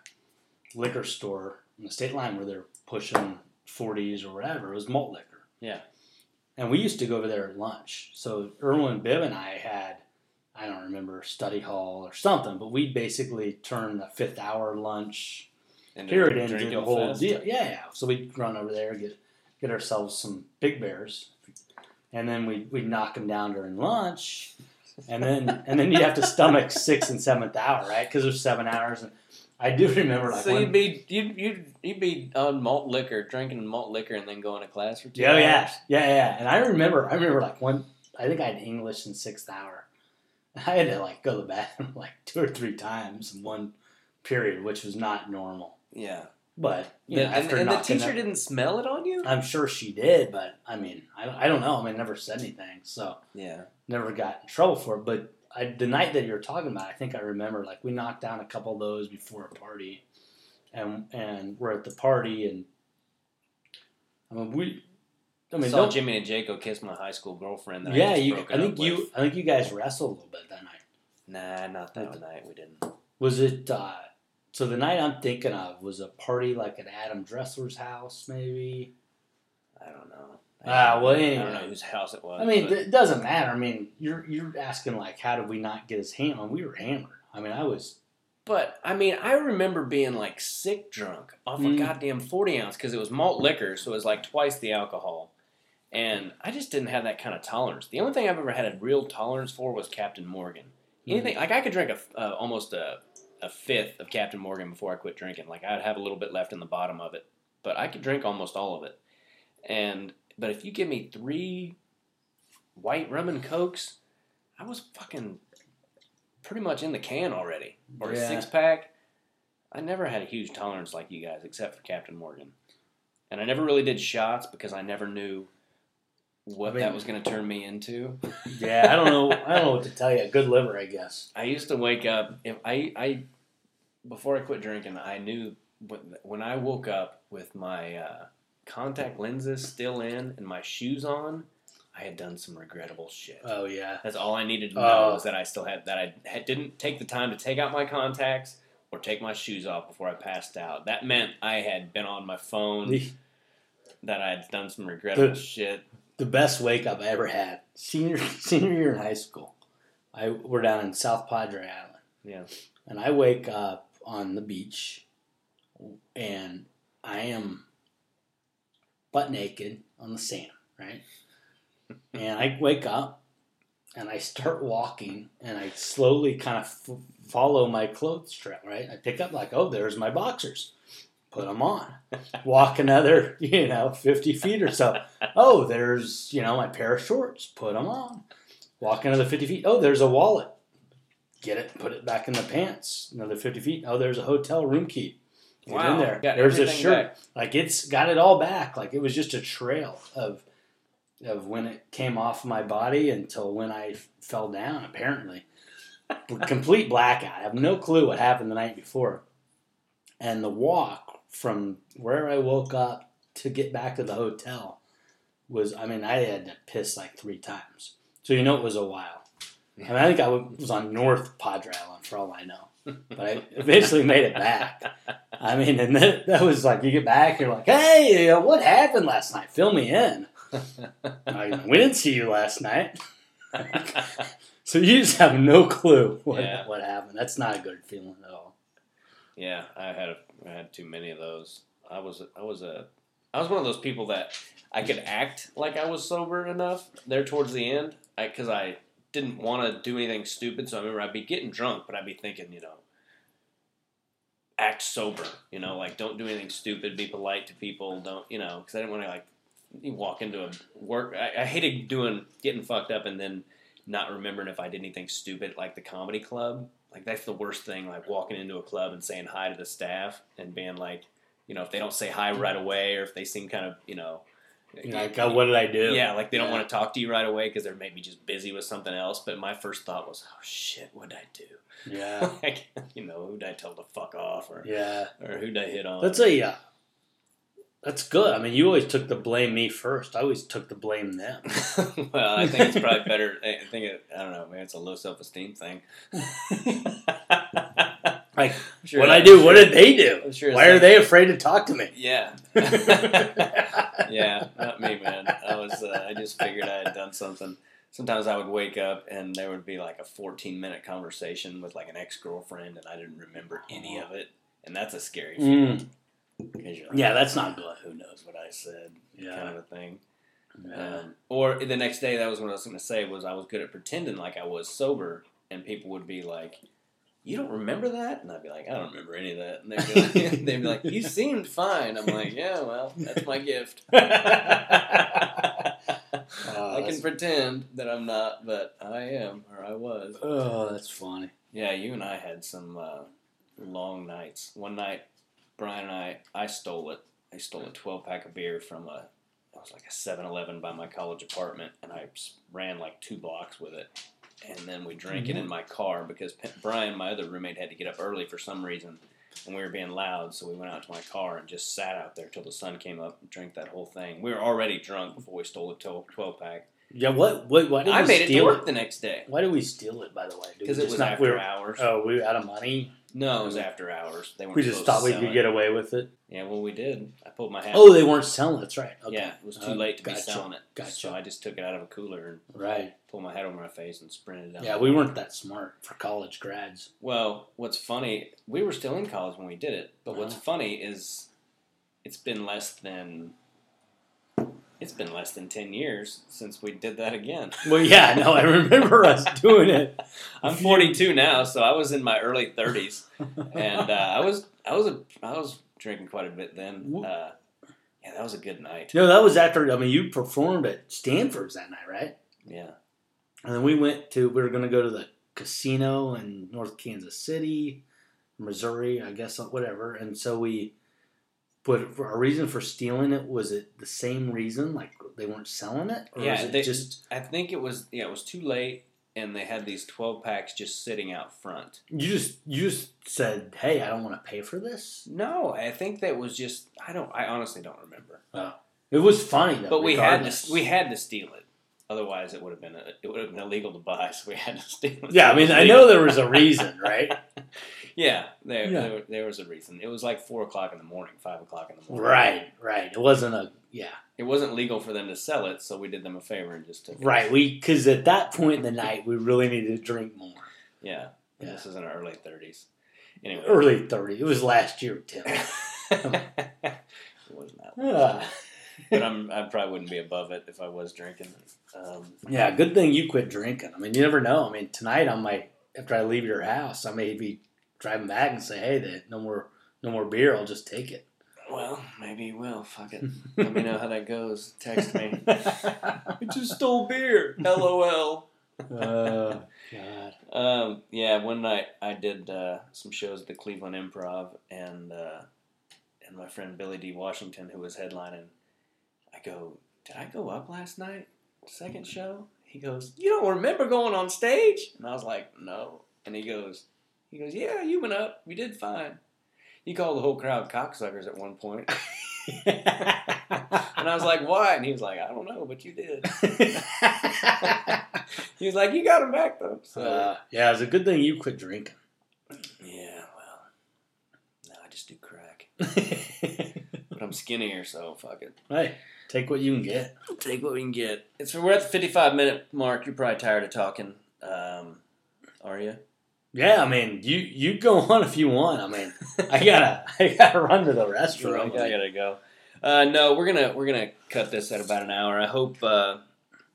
liquor store in the state line where they're pushing 40s or whatever. It was malt liquor. Yeah. And we used to go over there at lunch. So Irwin Bibb and I had, I don't remember, study hall or something, but we basically turned the fifth hour lunch And period into the whole deal. Yeah, yeah. So we'd run over there, get get ourselves some big bears, and then we we'd knock them down during lunch, and then and then you'd have to stomach sixth and seventh hour, right? Because there's seven hours, and I do remember like so you'd be you'd, you'd you'd be on malt liquor, drinking malt liquor, and then going to class for two oh, yeah, hours. yeah, yeah, yeah. And I remember, I remember like one. I think I had English in sixth hour. I had to like go to the bathroom like two or three times in one period, which was not normal. Yeah. But you know, and and the teacher up- didn't smell it on you. I'm sure she did, but I mean, I, I don't know. I mean, I never said anything, so Yeah. never got in trouble for it. But I, the night that you're talking about, I think I remember like we knocked down a couple of those before a party, and and we're at the party, and I mean we, I mean, saw don't- Jimmy and Jaco kiss my high school girlfriend. That I yeah, just you. I think with. you. I think you guys wrestled a little bit that night. Nah, not that night. We didn't. Was it? uh So the night I'm thinking of was a party like at Adam Dressler's house, maybe. I don't know. Ah, well, anyway. I don't know whose house it was. I mean, it doesn't matter. I mean, you're you're asking like, how did we not get his hand on? We were hammered. I mean, I was. But I mean, I remember being like sick drunk off a Mm. goddamn forty ounce because it was malt liquor, so it was like twice the alcohol, and I just didn't have that kind of tolerance. The only thing I've ever had a real tolerance for was Captain Morgan. Anything like I could drink a uh, almost a a fifth of Captain Morgan before I quit drinking. Like I'd have a little bit left in the bottom of it, but I could drink almost all of it. And but if you give me three white rum and cokes, I was fucking pretty much in the can already, or a six pack. I never had a huge tolerance like you guys, except for Captain Morgan, and I never really did shots because I never knew what I mean- that was going to turn me into. Yeah, I don't know. I don't know what to tell you. A Good liver, I guess. I used to wake up if I I before I quit drinking, I knew when, I woke up with my uh, contact lenses still in and my shoes on, I had done some regrettable shit. Oh yeah. That's all I needed to know Oh. was that I still had that I had, didn't take the time to take out my contacts or take my shoes off before I passed out. That meant I had been on my phone, that I had done some regrettable The- shit. The best wake up I ever had senior senior year in high school. I we're down in South Padre Island. Yeah. And I wake up on the beach, and I am butt naked on the sand, right? and I wake up, and I start walking, and I slowly kind of f- follow my clothes trail, right? I pick up like, oh, there's my boxers. Put them on. Walk another, you know, 50 feet or so. Oh, there's, you know, my pair of shorts. Put them on. Walk another 50 feet. Oh, there's a wallet. Get it, put it back in the pants. Another 50 feet. Oh, there's a hotel room key. Get wow. in there. There's a shirt. back. Like it's got it all back. Like it was just a trail of of when it came off my body until when I fell down. Apparently, complete blackout. I have no clue what happened the night before. And the walk from where I woke up to get back to the hotel was. I mean, I had to piss like three times. So you know it was a while. I mean, I think I was on North Padre Island for all I know, but I eventually made it back. I mean, and that, that was like you get back, you're like, "Hey, what happened last night? Fill me in." I, we didn't see you last night, so you just have no clue what Yeah. what happened. That's not a good feeling at all. Yeah, I had I had too many of those. I was I was a I was one of those people that I could act like I was sober enough there towards the end because I, didn't want to do anything stupid. So I remember I'd be getting drunk, but I'd be thinking, you know, act sober. You know, like don't do anything stupid. Be polite to people. Don't you know? Because I didn't want to like walk into a work. I, I hated doing getting fucked up and then not remembering if I did anything stupid, like the comedy club. Like that's the worst thing. Like walking into a club and saying hi to the staff and being like, you know, if they don't say hi right away or if they seem kind of, you know. Like, oh, what did I do? Yeah, like they don't Yeah. want to talk to you right away because they're maybe just busy with something else. But my first thought was, oh shit, what did I do? Yeah, like, you know, who did I tell to fuck off, or yeah. or who did I hit on? That's a uh, that's good. I mean, you always took the blame me first. I always took the blame them. well, I think it's probably better. I think it, I don't know. Maybe it's a low self esteem thing. Like, sure what I do? What did they do? Sure Why are they afraid to talk to me? Yeah. yeah, not me, man. I was. Uh, I just figured I had done something. Sometimes I would wake up and there would be like a 14 minute conversation with like an ex girlfriend, and I didn't remember any of it, and that's a scary feeling. Mm. 'Cause you're like, Yeah, that's not good. Who knows what I said? Kind of a thing. yeah. Um, or the next day, that was what I was going to say. Was I was good at pretending like I was sober, and people would be like, "You don't remember that?" And I'd be like, "I don't remember any of that." And they'd be like, they'd be like "You seemed fine." I'm like, "Yeah, well, that's my gift." Oh, I can that's- pretend that I'm not, but I am, or I was. Oh, that's funny. Yeah, you and I had some uh, long nights. One night, Brian and I, I stole it. I stole a 12 pack of beer from a, it was like a 7 Eleven by my college apartment, and I ran like two blocks with it. And then we drank it in mm-hmm. my car because P- Brian, my other roommate, had to get up early for some reason, and we were being loud, so we went out to my car and just sat out there till the sun came up and drank that whole thing. We were already drunk before we stole the 12 pack. Yeah. What? What? Why did I we made it to steal work the next day Why did we steal it? By the way, because it was not- after we were- hours. Oh, we were out of money. No, it was after hours. They weren't We just thought we could get away with it. Yeah, well, we did. I pulled my hat. Oh, they weren't selling. That's right. Okay. yeah, it was too Uh, late to be gotcha. selling it. Gotcha. So I just took it out of a cooler and Right. pulled my hat over my face and sprinted down. Yeah, we weren't that smart for college grads. Well, what's funny, we were still in college when we did it. But what's Uh-huh. funny is, it's been less than. It's been less than ten years since we did that again. Well, yeah, no, I remember us doing it. I'm 42 now, so I was in my early 30s, and uh, I was I was a, I was drinking quite a bit then. Uh, yeah, that was a good night. No, that was after. I mean, you performed at Stanford's that night, right? Yeah. And then we went to. We were going to go to the casino in North Kansas City, Missouri, I guess, whatever. And so we. But our reason for stealing it was it the same reason, like they weren't selling it, or Yeah, was it they- just I think it was yeah, it was too late, and they had these 12 packs just sitting out front. you just you just said, "Hey, I don't want to pay for this." No, I think that was just I don't I honestly don't remember. Oh. It was funny though, But we had to we had to steal it. Otherwise, it would have been a, it would have been illegal to buy. So we had to steal it. Yeah, I mean, I know there was a reason, right? Yeah, there, Yeah. There, there was a reason. It was like four o'clock in the morning, five o'clock in the morning. right, right. It wasn't a yeah. It wasn't legal for them to sell it, so we did them a favor and just took it. Right, we because at that point in the night we really needed to drink more. Yeah. Yeah. This is in our early thirties. Anyway. Early thirty. It was last year, Tim. it wasn't that. Ah. But I'm, I probably wouldn't be above it if I was drinking. Um, yeah, good thing you quit drinking. I mean, you never know. I mean, tonight I might after I leave your house, I may be driving back and say, "Hey, the, no more, no more beer. I'll just take it." well, maybe he will. Fuck it. Let me know how that goes. Text me. I just stole beer. LOL. oh God. Um, yeah, one night I did uh, some shows at the Cleveland Improv, and uh, and my friend Billy D. Washington, who was headlining, I go, "Did I go up last night? Second show?" He goes, "You don't remember going on stage?" And I was like, "No." And he goes, "He goes, yeah, you went up. You did fine." He called the whole crowd cocksuckers at one point, and I was like, "Why?" And he was like, "I don't know, but you did." He was like, "You got him back though." So Uh, yeah, it's a good thing you quit drinking. yeah, well, no, I just do crack. But I'm skinnier, so fuck it. hey, take what you can get. Take what we can get. It's we're at the 55 minute mark. You're probably tired of talking. Um, are you? Yeah, I mean, you you go on if you want. I mean, I gotta I gotta run to the restroom. I gotta go. Uh, no, we're gonna we're gonna cut this at about an hour. I hope uh,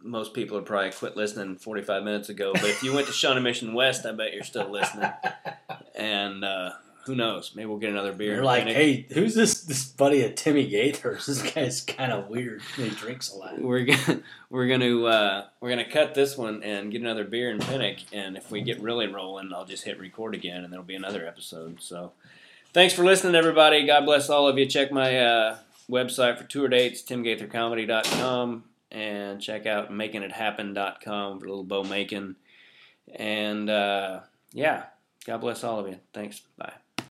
most people are probably quit listening 45 minutes ago. But if you went to Shawnee Mission West, I bet you're still listening. And uh, who knows? Maybe we'll get another beer. You're like, hey, who's this? This buddy of Timmy Gaithers? This guy's kind of weird. He drinks a lot. we're gonna we're gonna uh, we're gonna cut this one and get another beer in Pinnock, and if we get really rolling, I'll just hit record again, and there'll be another episode. So, thanks for listening, everybody. God bless all of you. Check my uh, website for tour dates, timgaithercomedy.com, and check out makingithappen.com for a little bow making. And uh, yeah, God bless all of you. Thanks. Bye.